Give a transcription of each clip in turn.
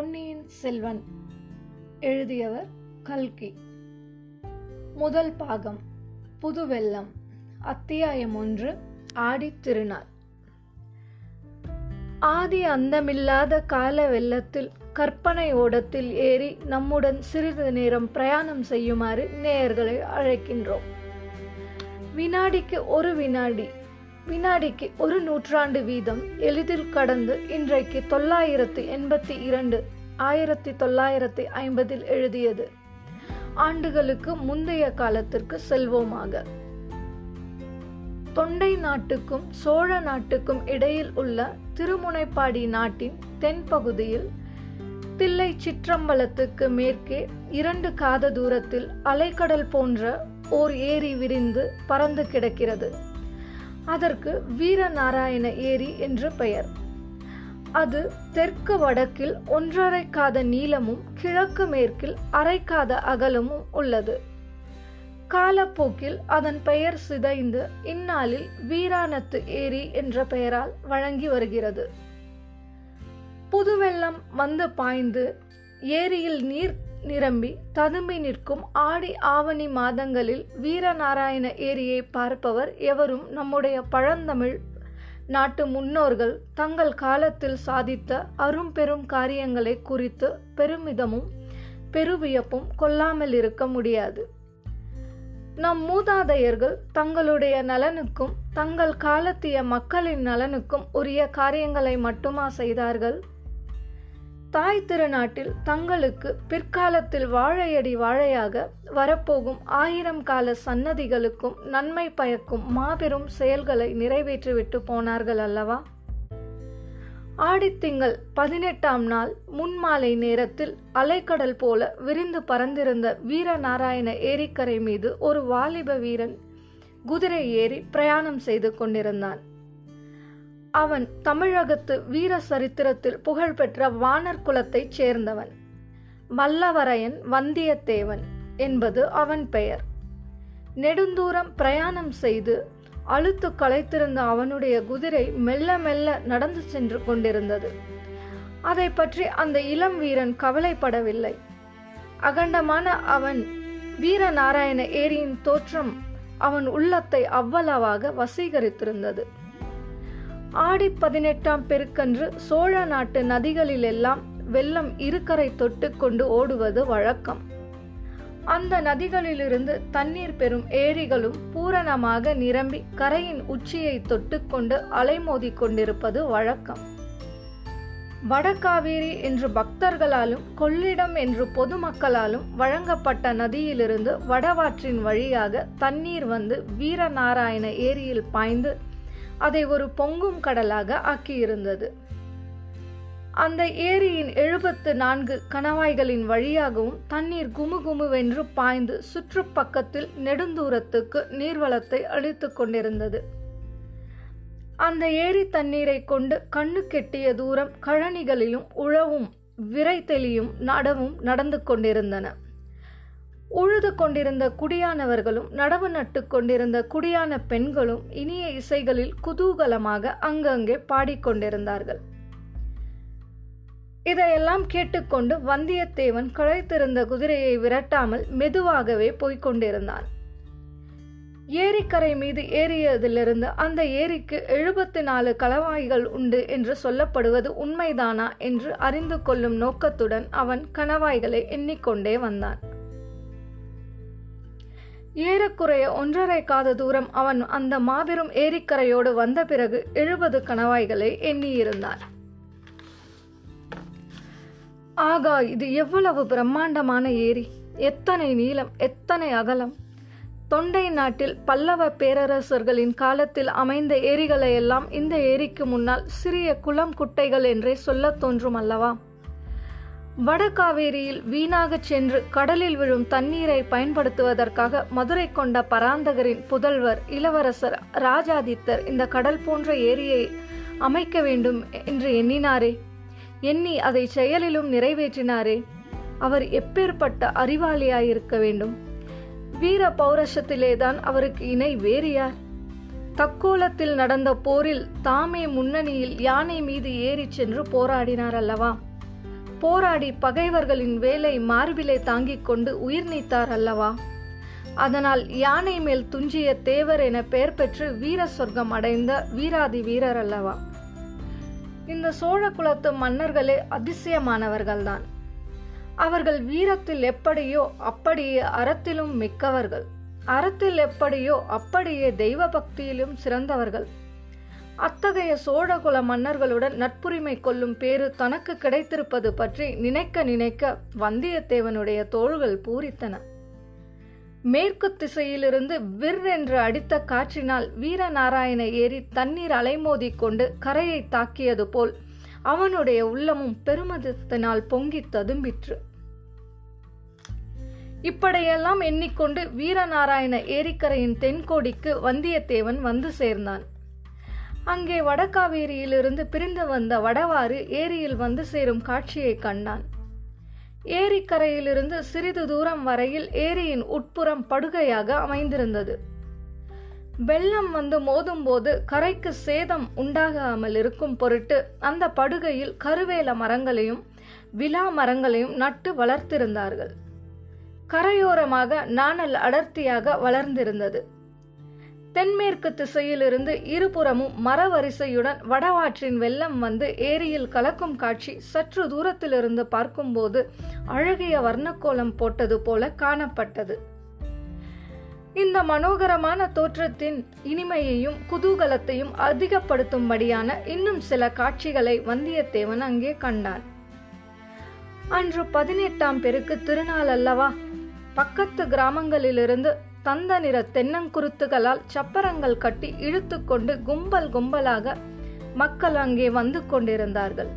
பொன்னியின் செல்வன் எழுதியவர் கல்கி. முதல் பாகம் புதுவெல்லம் அத்தியாயம் ஒன்று ஆடித் திருநாள். ஆதி அந்தமில்லாத கால வெள்ளத்தில் கற்பனை ஓடத்தில் ஏறி நம்முடன் சிறிது நேரம் பிரயாணம் செய்யுமாறு நேயர்களை அழைக்கின்றோம். வினாடிக்கு ஒரு வினாடி வினாடிக்கு ஒரு நூற்றாண்டு வீதம் எளிதில் கடந்து இன்றைக்கு தொள்ளாயிரத்து எண்பத்தி இரண்டு ஆயிரத்தி தொள்ளாயிரத்தி ஐம்பதில் எழுதியது. ஆண்டுகளுக்கு முந்தைய காலத்திற்கு செல்வோமாக. தொண்டை நாட்டுக்கும் சோழ நாட்டுக்கும் இடையில் உள்ள திருமுனைப்பாடி நாட்டின் தென்பகுதியில் தில்லை சிற்றம்பலத்துக்கு மேற்கே இரண்டு காத தூரத்தில் அலைக்கடல் போன்ற ஓர் ஏரி விரிந்து பறந்து கிடக்கிறது. அதற்கு வீரநாராயண ஏரி என்று பெயர். அது தெற்கு வடக்கில் ஒன்றரை காத நீளமும் கிழக்கு மேற்கில் அரைக்காத அகலமும் உள்ளது. காலப்போக்கில் அதன் பெயர் சிதைந்து இந்நாளில் வீராணத்து ஏரி என்ற பெயரால் வழங்கி வருகிறது. புதுவெள்ளம் வந்து பாய்ந்து ஏரியில் நீர் நிரம்பி ததும்பி நிற்கும் ஆடி ஆவணி மாதங்களில் வீரநாராயண ஏரியை பார்ப்பவர் எவரும் நம்முடைய பழந்தமிழ் நாட்டு முன்னோர்கள் தங்கள் காலத்தில் சாதித்த அரும்பெரும் காரியங்களை குறித்து பெருமிதமும் பெருவியப்பும் கொள்ளாமல் இருக்க முடியாது. நம் மூதாதையர்கள் தங்களுடைய நலனுக்கும் தங்கள் காலத்திய மக்களின் நலனுக்கும் உரிய காரியங்களை மட்டுமா செய்தார்கள்? தாய் திருநாட்டில் தங்களுக்கு பிற்காலத்தில் வாழையடி வாழையாக வரப்போகும் ஆயிரம் கால சன்னதிகளுக்கும் நன்மை பயக்கும் மாபெரும் செயல்களை நிறைவேற்றிவிட்டு போனார்கள் அல்லவா? ஆடித்திங்கள் பதினெட்டாம் நாள் முன்மாலை நேரத்தில் அலைக்கடல் போல விரிந்து பறந்திருந்த வீரநாராயண ஏரிக்கரை மீது ஒரு வாலிப வீரன் குதிரை ஏறி பிரயாணம் செய்து கொண்டிருந்தான். அவன் தமிழகத்து வீர சரித்திரத்தில் புகழ்பெற்ற வானர் குலத்தைச் சேர்ந்தவன். வல்லவரையன் வந்தியத்தேவன் என்பது அவன் பெயர். நெடுந்தூரம் பிரயாணம் செய்து அழுத்து களைத்திருந்த அவனுடைய குதிரை மெல்ல மெல்ல நடந்து சென்று கொண்டிருந்தது. அதை பற்றி அந்த இளம் வீரன் கவலைப்படவில்லை. அகண்டமான அவன் வீரநாராயண ஏரியின் தோற்றம் அவன் உள்ளத்தை அவ்வளவாக வசீகரித்திருந்தது. ஆடி பதினெட்டாம் பெருக்கன்று சோழ நாட்டு நதிகளிலெல்லாம் வெள்ளம் இருக்கரை தொட்டு கொண்டு ஓடுவது வழக்கம். அந்த நதிகளிலிருந்து தண்ணீர் பெறும் ஏரிகளும் பூரணமாக நிரம்பி கரையின் உச்சியை தொட்டுக்கொண்டு அலைமோதி கொண்டிருப்பது வழக்கம். வடகாவேரி என்று பக்தர்களாலும் கொள்ளிடம் என்று பொதுமக்களாலும் வழங்கப்பட்ட நதியிலிருந்து வடவாற்றின் வழியாக தண்ணீர் வந்து வீரநாராயண ஏரியில் பாய்ந்து அதை ஒரு பொங்கும் கடலாக ஆக்கியிருந்தது. அந்த ஏரியின் எழுபத்து நான்கு கணவாய்களின் வழியாகவும் தண்ணீர் குமுகுமுவென்று பாய்ந்து சுற்றுப்பக்கத்தில் நெடுந்தூரத்துக்கு நீர்வளத்தை அளித்து கொண்டிருந்தது. அந்த ஏரி தண்ணீரை கொண்டு கண்ணு கெட்டிய தூரம் கழனிகளிலும் உழவும் விரை தெளியும் நடவும் நடந்து கொண்டிருந்தன. உழுது கொண்டிருந்த குடியானவர்களும் நடவு நட்டு கொண்டிருந்த குடியான பெண்களும் இனிய இசைகளில் குதூகலமாக அங்கங்கே பாடிக்கொண்டிருந்தார்கள் இதையெல்லாம் கேட்டுக்கொண்டு வந்தியத்தேவன் களைத்திருந்த குதிரையை விரட்டாமல் மெதுவாகவே போய்கொண்டிருந்தான் ஏரிக்கரை மீது ஏறியதிலிருந்து அந்த ஏரிக்கு எழுபத்தி நாலு கலவாய்கள் உண்டு என்று சொல்லப்படுவது உண்மைதானா என்று அறிந்து கொள்ளும் நோக்கத்துடன் அவன் கணவாய்களை எண்ணிக்கொண்டே வந்தான். ஏறக்குறைய ஒன்றரை காத தூரம் அவன் அந்த மாபெரும் ஏரிக்கரையோடு வந்த பிறகு எழுபது கணவாய்களை எண்ணியிருந்தான். ஆகா இது எவ்வளவு பிரம்மாண்டமான ஏரி. எத்தனை நீளம் எத்தனை அகலம். தொண்டை நாட்டில் பல்லவ பேரரசர்களின் காலத்தில் அமைந்த ஏரிகளையெல்லாம் இந்த ஏரிக்கு முன்னால் சிறிய குளம் குட்டைகள் என்றே சொல்லத் தோன்றும் அல்லவா? வடகாவேரியில் வீணாக சென்று கடலில் விழும் தண்ணீரை பயன்படுத்துவதற்காக மதுரை கொண்ட பராந்தகரின் புதல்வர் இளவரசர் ராஜாதித்தர் இந்த கடல் போன்ற ஏரியை அமைக்க வேண்டும் என்று எண்ணினாரே. எண்ணி அதை செயலிலும் நிறைவேற்றினாரே. அவர் எப்பேற்பட்ட அறிவாளியாயிருக்க வேண்டும்? வீர பௌரஷத்திலேதான் அவருக்கு இணை வேறு யார்? தக்கோலத்தில் நடந்த போரில் தாமே முன்னணியில் யானை மீது ஏறிச் சென்று போராடினார் அல்லவா? போராடி பகைவர்களின் வேலை மார்பிலே தாங்கிக் கொண்டு உயிர் நீத்தார் அல்லவா? அதனால் யானை மேல் துஞ்சிய தேவர் என பெயர் பெற்று வீர சொர்க்கம் அடைந்த வீராதி வீரர் அல்லவா? இந்த சோழ குலத்து மன்னர்களே அதிசயமானவர்கள்தான். அவர்கள் வீரத்தில் எப்படியோ அப்படியே அறத்திலும் மிக்கவர்கள். அறத்தில் எப்படியோ அப்படியே தெய்வ பக்தியிலும் சிறந்தவர்கள். அத்தகைய சோழகுல மன்னர்களுடன் நட்புரிமை கொள்ளும் பேறு தனக்கு கிடைத்திருப்பது பற்றி நினைக்க நினைக்க வந்தியத்தேவனுடைய தோள்கள் பூரித்தன. மேற்கு திசையிலிருந்து விர் என்று அடித்த காற்றினால் வீரநாராயண ஏரி தண்ணீர் அலைமோதி கொண்டு கரையை தாக்கியது போல் அவனுடைய உள்ளமும் பெருமதத்தினால் பொங்கி ததும்பிற்று. இப்படியெல்லாம் எண்ணிக்கொண்டு வீரநாராயண ஏரிக்கரையின் தென்கோடிக்கு வந்தியத்தேவன் வந்து சேர்ந்தான். அங்கே வடகாவேரியிலிருந்து பிரிந்து வந்த வடவாறு ஏரியில் வந்து சேரும் காட்சியை கண்டான். ஏரிக்கரையிலிருந்து சிறிது தூரம் வரையில் ஏரியின் உட்புறம் படுகையாக அமைந்திருந்தது. வெள்ளம் வந்து மோதும்போது கரைக்கு சேதம் உண்டாகாமல் இருக்கும் பொருட்டு அந்த படுகையில் கருவேல மரங்களையும் விலா மரங்களையும் நட்டு வளர்த்திருந்தார்கள். கரையோரமாக நாணல் அடர்த்தியாக வளர்ந்திருந்தது. தென்மேற்கு திசையிலிருந்து இருபுறமும் மரவரிசையுடன் வடவாற்றின் வெள்ளம் வந்து ஏரியில் கலக்கும் காட்சி சற்று தூரத்திலிருந்து பார்க்கும்போது அழகிய வர்ணக்கோலம் போட்டது போல காணப்பட்டது. இந்த மனோகரமான தோற்றத்தின் இனிமையையும் குதூகலத்தையும் அதிகப்படுத்தும்படியான இன்னும் சில காட்சிகளை வந்தியத்தேவன் அங்கே கண்டான். அன்று பதினெட்டாம் பெருக்கு திருநாள் அல்லவா? பக்கத்து கிராமங்களிலிருந்து தந்த நிற தென்னங்குருத்துகளால் சப்பரங்கள் கட்டி இழுத்துக்கொண்டு கும்பல் கும்பலாக மக்கள் அங்கே வந்து கொண்டிருந்தார்கள்.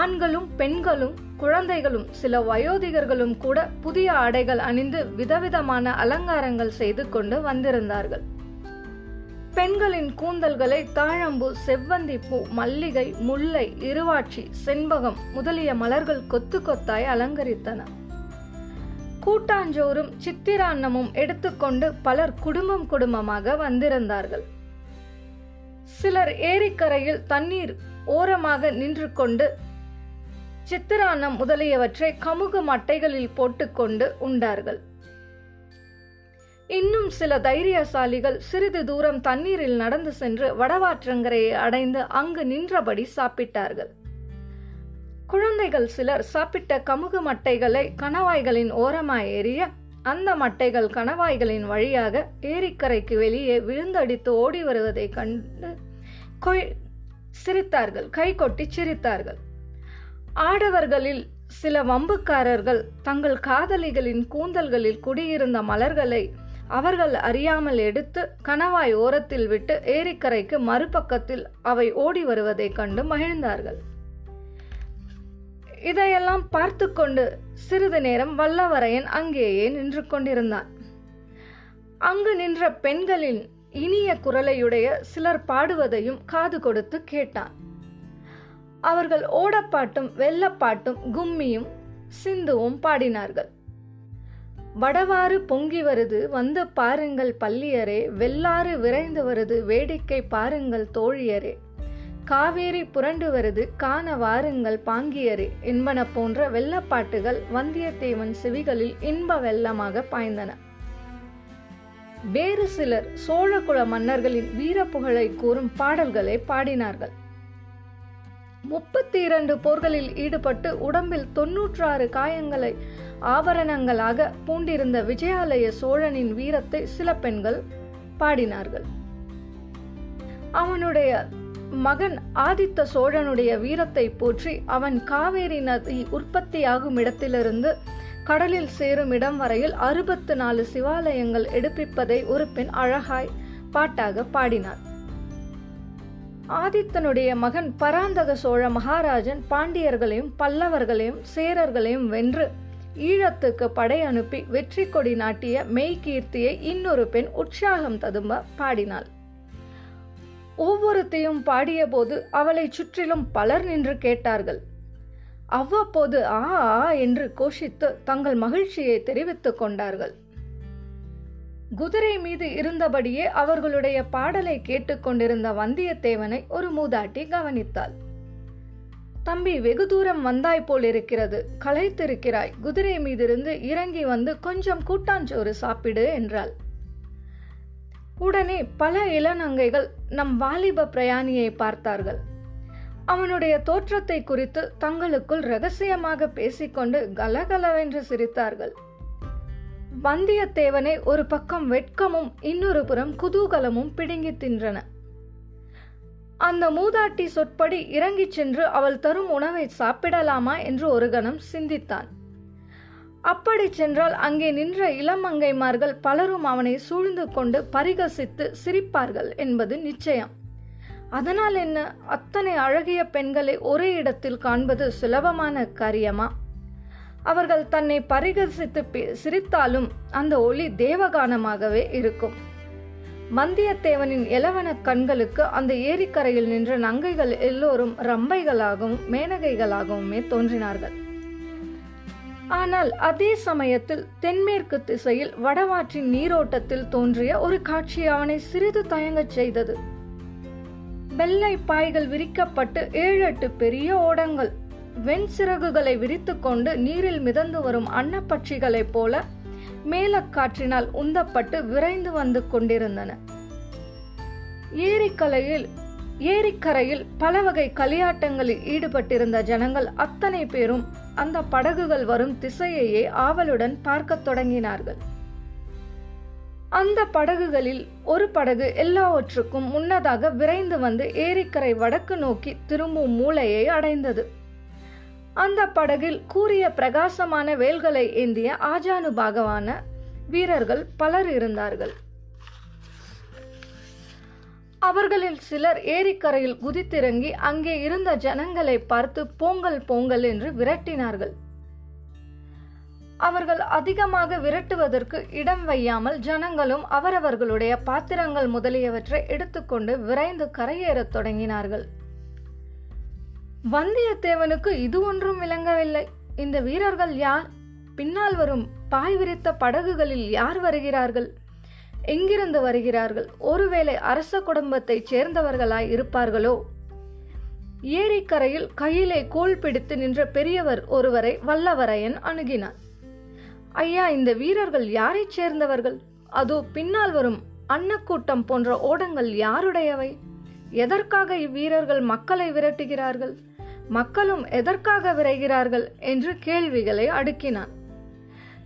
ஆண்களும் பெண்களும் குழந்தைகளும் சில வயோதிகர்களும் கூட புதிய ஆடைகள் அணிந்து விதவிதமான அலங்காரங்கள் செய்து கொண்டு வந்திருந்தார்கள். பெண்களின் கூந்தல்களை தாழம்பூ செவ்வந்திப்பூ மல்லிகை முல்லை இருவாட்சி செண்பகம் முதலிய மலர்கள் கொத்து கொத்தாய் அலங்கரித்தன. கூட்டாஞ்சோறும் சித்திரான்னமும் எடுத்துக்கொண்டு பலர் குடும்பம் குடும்பமாக வந்திருந்தார்கள். சிலர் ஏரிக்கரையில் தண்ணீர் ஓரமாக நின்று கொண்டு சித்திரான்னம் முதலியவற்றை கமுகு மட்டைகளில் போட்டுக்கொண்டு உண்டார்கள். இன்னும் சில தைரியசாலிகள் சிறிது தூரம் தண்ணீரில் நடந்து சென்று வடவாற்றங்கரையை அடைந்து அங்கு நின்றபடி சாப்பிட்டார்கள். குழந்தைகள் சிலர் சாப்பிட்ட கமுகு மட்டைகளை கணவாய்களின் ஓரமாய் எறிய அந்த மட்டைகள் கணவாய்களின் வழியாக ஏரிக்கரைக்கு வெளியே விழுந்தடித்து ஓடி வருவதை கண்டு கொய் சிரித்தார்கள். கை கொட்டி சிரித்தார்கள். ஆடவர்களில் சில வம்புக்காரர்கள் தங்கள் காதலிகளின் கூந்தல்களில் குடியிருந்த மலர்களை அவர்கள் அறியாமல் எடுத்து கணவாய் ஓரத்தில் விட்டு ஏரிக்கரைக்கு மறுபக்கத்தில் அவை ஓடி வருவதைக் கண்டு மகிழ்ந்தார்கள். இதையெல்லாம் பார்த்து கொண்டு சிறிது நேரம் வல்லவரையன் அங்கேயே நின்று கொண்டிருந்தான். அங்கு நின்ற பெண்களின் இனிய குரலையுடைய சிலர் பாடுவதையும் காது கொடுத்து கேட்டான். அவர்கள் ஓடப்பாட்டும் வெள்ளப்பாட்டும் கும்மியும் சிந்துவும் பாடினார்கள். வடவாறு பொங்கி வருது வந்து பாருங்கள் பள்ளியரே வெள்ளாறு விரைந்து வருது வேடிக்கை பாருங்கள் தோழியரே. காவேரி புரண்டு வருது காண வாருங்கள் பாங்கியரே. என்பன போன்ற வெள்ளப்பாட்டுகள் வந்தியத்தேவன் செவிகளில் இன்ப வெள்ளமாக பாய்ந்தன. வேறு சிலர் சோழகுல மன்னர்களின் வீரப்புகழை கூறும் பாடல்களை பாடினார்கள். முப்பத்தி இரண்டு போர்களில் ஈடுபட்டு உடம்பில் தொன்னூற்றாறு காயங்களை ஆபரணங்களாக பூண்டிருந்த விஜயாலய சோழனின் வீரத்தை சில பெண்கள் பாடினார்கள். அவனுடைய மகன் ஆதித்த சோழனுடைய வீரத்தை போற்றி அவன் காவேரி நதி உற்பத்தியாகும் இடத்திலிருந்து கடலில் சேரும் இடம் வரையில் அறுபத்து நாலு சிவாலயங்கள் எடுப்பிப்பதை ஒரு பெண் அழகாய் பாட்டாக பாடினார் ஆதித்தனுடைய மகன் பராந்தக சோழ மகாராஜன் பாண்டியர்களையும் பல்லவர்களையும் சேரர்களையும் வென்று ஈழத்துக்கு படை அனுப்பி வெற்றி கொடி நாட்டிய மெய்கீர்த்தியை இன்னொரு பெண் உற்சாகம் ததும்ப பாடினாள். ஒவ்வொருத்தையும் பாடியபோது அவளை சுற்றிலும் பலர் நின்று கேட்டார்கள். அவ்வப்போது ஆ ஆ என்று கோஷித்து தங்கள் மகிழ்ச்சியை தெரிவித்துக் கொண்டார்கள். குதிரை மீது இருந்தபடியே அவர்களுடைய பாடலை கேட்டுக்கொண்டிருந்த வந்தியத்தேவனை ஒரு மூதாட்டி கவனித்தாள். தம்பி வெகு தூரம் வந்தாய் போல் இருக்கிறது களைத்திருக்கிறாய். குதிரை மீதிருந்து இறங்கி வந்து கொஞ்சம் கூட்டாஞ்சோறு சாப்பிடு என்றாள். உடனே பல இளநங்கைகள் நம் வாலிப பிரயாணியை பார்த்தார்கள். அவனுடைய தோற்றத்தை குறித்து தங்களுக்குள் ரகசியமாக பேசிக்கொண்டு கலகலவென்று சிரித்தார்கள். வந்தியத்தேவனை ஒரு பக்கம் வெட்கமும் இன்னொரு புறம் குதூகலமும் பிடுங்கி தின்றன. அந்த மூதாட்டி சொற்படி இறங்கிச் சென்று அவள் தரும் உணவை சாப்பிடலாமா என்று ஒரு கணம் சிந்தித்தான். அப்படி சென்றால் அங்கே நின்ற இளமங்கைமார்கள் பலரும் அவனை சூழ்ந்து கொண்டு பரிகசித்து சிரிப்பார்கள் என்பது நிச்சயம். அதனால் என்ன? அத்தனை அழகிய பெண்களை ஒரே இடத்தில் காண்பது சுலபமான காரியமா? அவர்கள் தன்னை பரிகசித்து சிரித்தாலும் அந்த ஒளி தேவகானமாகவே இருக்கும். வந்தியத்தேவனின் இளவன கண்களுக்கு அந்த ஏரிக்கரையில் நின்ற நங்கைகள் எல்லோரும் ரம்பைகளாகவும் மேனகைகளாகவுமே தோன்றினார்கள். ஆனால் அதே சமயத்தில் தென்மேற்கு திசையில் வடவாற்றின் நீரோட்டத்தில் தோன்றிய ஒரு காட்சி அவனை சிறிது தயங்கச் செய்தது. வெள்ளை பாய்கள் விரிக்கப்பட்டு ஏழு எட்டு பெரிய ஓடங்கள் வெண்சிறகுகளை விரித்துக்கொண்டு நீரில் மிதந்து வரும் அன்னப்பட்சிகளைப் போல மேலக்காற்றினால் உந்தப்பட்டு விரைந்து வந்து கொண்டிருந்தன. ஏரிக்கலையில் ஏரிக்கரையில் பல வகை களியாட்டங்களில் ஈடுபட்டிருந்த ஜனங்கள் அத்தனை பேரும் அந்த படகுகள் வரும் திசையையே ஆவலுடன் பார்க்கத் தொடங்கினார்கள். அந்த படகுகளில் ஒரு படகு எல்லாவற்றுக்கும் முன்னதாக விரைந்து வந்து ஏரிக்கரை வடக்கு நோக்கி திரும்பும் மூலையை அடைந்தது. அந்த படகில் கூறிய பிரகாசமான வேல்களை ஏந்திய ஆஜானுபாகவான வீரர்கள் பலர் இருந்தார்கள். அவர்களில் சிலர் ஏரிக்கரையில் குதித்திறங்கி அங்கே இருந்த ஜனங்களை பார்த்து போங்கல் போங்கல் என்று விரட்டினார்கள். அவர்கள் அதிகமாக விரட்டுவதற்கு இடம் வையாமல் ஜனங்களும் அவரவர்களுடைய பாத்திரங்கள் முதலியவற்றை எடுத்துக்கொண்டு விரைந்து கரையேறத் தொடங்கினார்கள். வந்தியத்தேவனுக்கு இது ஒன்றும் விளங்கவில்லை. இந்த வீரர்கள் யார்? பின்னால் வரும் பாய் விரித்த படகுகளில் யார் வருகிறார்கள்? எங்கிருந்து வருகிறார்கள்? ஒருவேளை அரச குடும்பத்தைச் சேர்ந்தவர்களாய் இருப்பார்களோ? ஏரிக்கரையில் கையிலே கோல் பிடித்து நின்ற பெரியவர் ஒருவரை வல்லவரையன் அணுகினார் ஐயா இந்த வீரர்கள் யாரைச் சேர்ந்தவர்கள்? அதோ பின்னால் வரும் அன்னக்கூட்டம் போன்ற ஓடங்கள் யாருடையவை? எதற்காக இவ்வீரர்கள் மக்களை விரட்டுகிறார்கள்? மக்களும் எதற்காக விரைகிறார்கள் என்று கேள்விகளை அடுக்கினான்.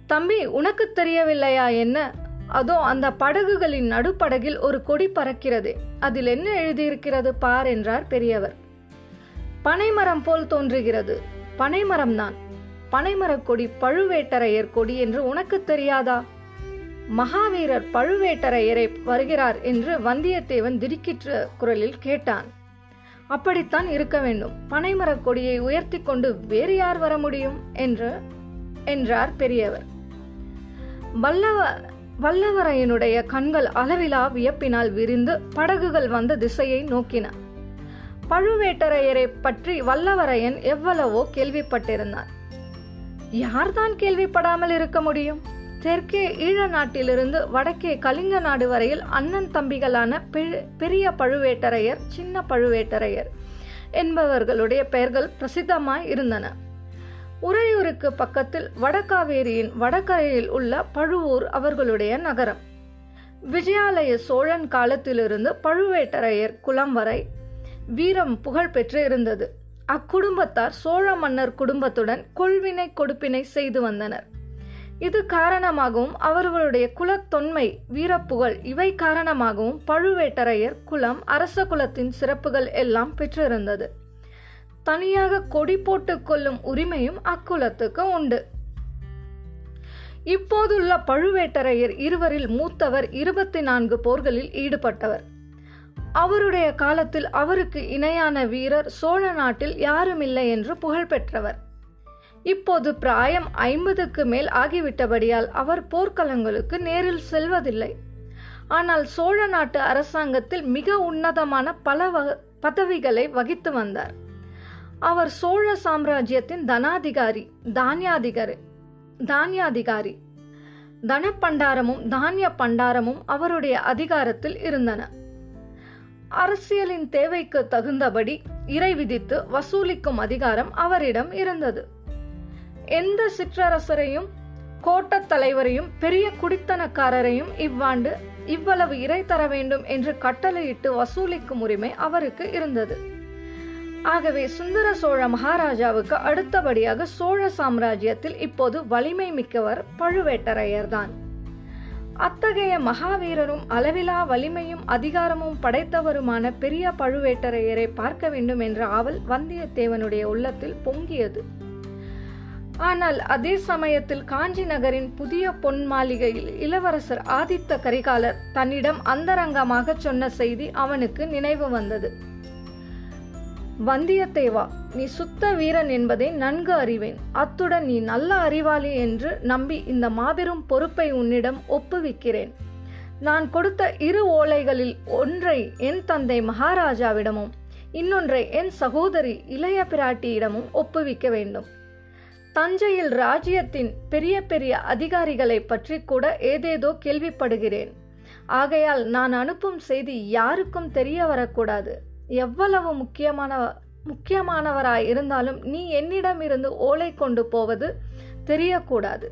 தம்பி உனக்கு தெரியவில்லையா என்ன? அதோ அந்த படகுகளின் நடுப்படகில் ஒரு கொடி பறக்கிறது. அதில் என்ன எழுதியிருக்கிறது பார் என்றார் பெரியவர். பனைமரம் போல் தோன்றுகிறது. பனைமரம்தான் பனைமரக் கொடி பழுவேட்டரையர் கொடி என்று உனக்கு தெரியாதா? மகாவீரர் பழுவேட்டரையரை வருகிறார் என்று வந்தியத்தேவன் திடுக்கிற்ற குரலில் கேட்டான். அப்படித்தான் இருக்க வேண்டும். பனைமரக் கொடியை உயர்த்தி கொண்டு வேறு யார் வர முடியும்? என்று என்றார் பெரியவர். வல்லவ வல்லவரையனுடைய கண்கள் அளவிலா வியப்பினால் விரிந்து படகுகள் வந்த திசையை நோக்கின. பழுவேட்டரையரை பற்றி வல்லவரையன் எவ்வளவோ கேள்விப்பட்டிருந்தான். யார்தான் கேள்விப்படாமல் இருக்க முடியும்? தெற்கே ஈழ நாட்டிலிருந்து வடக்கே கலிங்க நாடு வரையில் அண்ணன் தம்பிகளான பெரிய பழுவேட்டரையர் சின்ன பழுவேட்டரையர் என்பவர்களுடைய பெயர்கள் பிரசித்தமாய் இருந்தன. உறையூருக்கு பக்கத்தில் வடகாவேரியின் வடகரையில் உள்ள பழுவூர் அவர்களுடைய நகரம். விஜயாலய சோழன் காலத்திலிருந்து பழுவேட்டரையர் குலம் வரை வீரம் புகழ் பெற்று இருந்தது அக்குடும்பத்தார் சோழ மன்னர் குடும்பத்துடன் கொள்வினை கொடுப்பினை செய்து வந்தனர். இது காரணமாகவும் அவர்களுடைய குலத்தொன்மை வீரப்புகழ் இவை காரணமாகவும் பழுவேட்டரையர் குலம் அரச குலத்தின் சிறப்புகள் எல்லாம் பெற்றிருந்தது. தனியாக கொடி போட்டுக் கொள்ளும் உரிமையும் அக்குலத்துக்கு உண்டு. இப்போதுள்ள பழுவேட்டரையர் இருவரில் மூத்தவர் இருபத்தி நான்கு போர்களில் ஈடுபட்டவர். அவருடைய காலத்தில் அவருக்கு இணையான வீரர் சோழ நாட்டில் யாருமில்லை என்று புகழ் பெற்றவர். இப்போது பிராயம் ஐம்பதுக்கு மேல் ஆகிவிட்டபடியால் அவர் போர்க்களங்களுக்கு நேரில் செல்வதில்லை. ஆனால் சோழ நாட்டு அரசாங்கத்தில் மிக உன்னதமான பல பதவிகளை வகித்து வந்தார். அவர் சோழ சாம்ராஜ்யத்தின் தனாதிகாரி தானியாதிகாரி தானியாதிகாரி. தனப்பண்டாரமும் தானிய பண்டாரமும் அவருடைய அதிகாரத்தில் இருந்தன. அரசியலின் தேவைக்கு தகுந்தபடி இறை விதித்து வசூலிக்கும் அதிகாரம் அவரிடம் இருந்தது. எந்த சிற்றரசரையும் கோட்டத் தலைவரையும் பெரிய குடித்தனக்காரரையும் இவ்வாண்டு இவ்வளவு இறை தர வேண்டும் என்று கட்டளையிட்டு வசூலிக்கும் உரிமை அவருக்கு இருந்தது. ஆகவே சுந்தர சோழ மகாராஜாவுக்கு அடுத்தபடியாக சோழ சாம்ராஜ்யத்தில் இப்போது வலிமை மிக்கவர் பழுவேட்டரையர்தான். அத்தகைய மகாவீரரும் அளவிலா வலிமையும் அதிகாரமும் படைத்தவருமான பெரிய பழுவேட்டரையரை பார்க்க வேண்டும் என்ற ஆவல் வந்தியத்தேவனுடைய உள்ளத்தில் பொங்கியது. ஆனால் அதே சமயத்தில் காஞ்சி நகரின் புதிய பொன் மாளிகையில் இளவரசர் ஆதித்த கரிகாலர் தன்னிடம் அந்தரங்கமாக சொன்ன செய்தி அவனுக்கு நினைவு வந்தது. வந்தியத்தேவா நீ சுத்த வீரன் என்பதை நன்கு அறிவேன். அத்துடன் நீ நல்ல அறிவாளி என்று நம்பி இந்த மாபெரும் பொறுப்பை உன்னிடம் ஒப்புவிக்கிறேன். நான் கொடுத்த இரு ஓலைகளில் ஒன்றை என் தந்தை மகாராஜாவிடமும் இன்னொன்றை என் சகோதரி இளைய பிராட்டியிடமும் ஒப்புவிக்க வேண்டும். தஞ்சையில் ராஜ்யத்தின் பெரிய பெரிய அதிகாரிகளை பற்றி கூட ஏதேதோ கேள்விப்படுகிறேன். ஆகையால் நான் அனுப்பும் செய்தி யாருக்கும் தெரிய வரக்கூடாது. எவ்வளவு முக்கியமான முக்கியமானவராய் இருந்தாலும் நீ என்னிடமிருந்து ஓலை கொண்டு போவது தெரியக்கூடாது.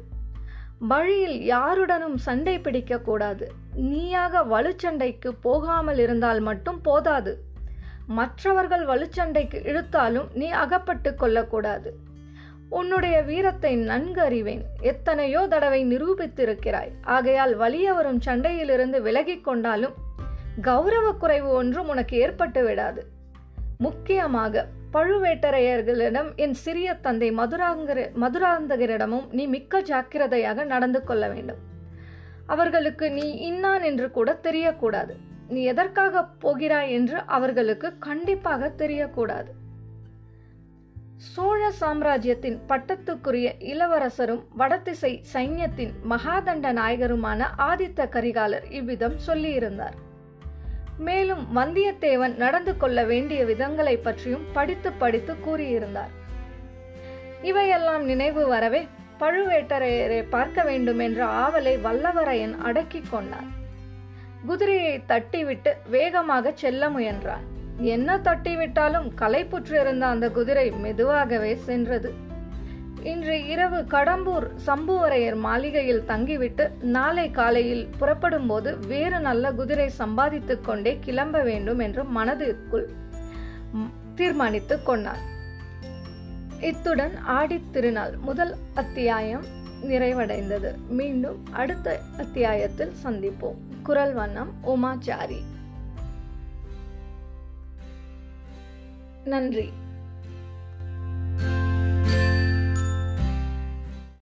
வழியில் யாருடனும் சண்டை பிடிக்கக்கூடாது. நீயாக வலுச்சண்டைக்கு போகாமல் இருந்தால் மட்டும் போதாது. மற்றவர்கள் வலுச்சண்டைக்கு இழுத்தாலும் நீ அகப்பட்டு கொள்ளக்கூடாது. உன்னுடைய வீரத்தை நன்கு அறிவேன். எத்தனையோ தடவை நிரூபித்திருக்கிறாய். ஆகையால் வலிய வரும் சண்டையிலிருந்து விலகிக் கொண்டாலும் கௌரவ குறைவு ஒன்றும் உனக்கு ஏற்பட்டு விடாது. முக்கியமாக பழுவேட்டரையர்களிடம் என் சிறிய தந்தை மதுராங்கர மதுராந்தகரிடமும் நீ மிக்க ஜாக்கிரதையாக நடந்து கொள்ள வேண்டும். அவர்களுக்கு நீ இன்னான் என்று கூட தெரியக்கூடாது. நீ எதற்காக போகிறாய் என்று அவர்களுக்கு கண்டிப்பாக தெரியக்கூடாது. சோழ சாம்ராஜ்யத்தின் பட்டத்துக்குரிய இளவரசரும் வடதிசை சைன்யத்தின் மகாதண்ட நாயகருமான ஆதித்த கரிகாலர் இவ்விதம் சொல்லியிருந்தார். மேலும் வந்தியத்தேவன் நடந்து கொள்ள வேண்டிய விதங்களை பற்றியும் படித்து படித்து கூறியிருந்தார். இவையெல்லாம் நினைவு வரவே பழுவேட்டரையரை பார்க்க வேண்டும் என்ற ஆவலை வல்லவரையன் அடக்கிக் கொண்டார் குதிரையை தட்டிவிட்டு வேகமாக செல்ல முயன்றான். என்ன தட்டிவிட்டாலும் களைப்புற்றிருந்த அந்த குதிரை மெதுவாகவே சென்றது. இன்று இரவு கடம்பூர் சம்புவரையர் மாளிகையில் தங்கிவிட்டு நாளை காலையில் புறப்படும்போது வேறு நல்ல குதிரை சம்பாதித்துக் கொண்டே கிளம்ப வேண்டும் என்று மனதிற்குள் தீர்மானித்துக் கொண்டார். இத்துடன் ஆடித் திருநாள் முதல் அத்தியாயம் நிறைவடைந்தது. மீண்டும் அடுத்த அத்தியாயத்தில் சந்திப்போம். குரல் வண்ணம் உமாச்சாரி. நன்றி.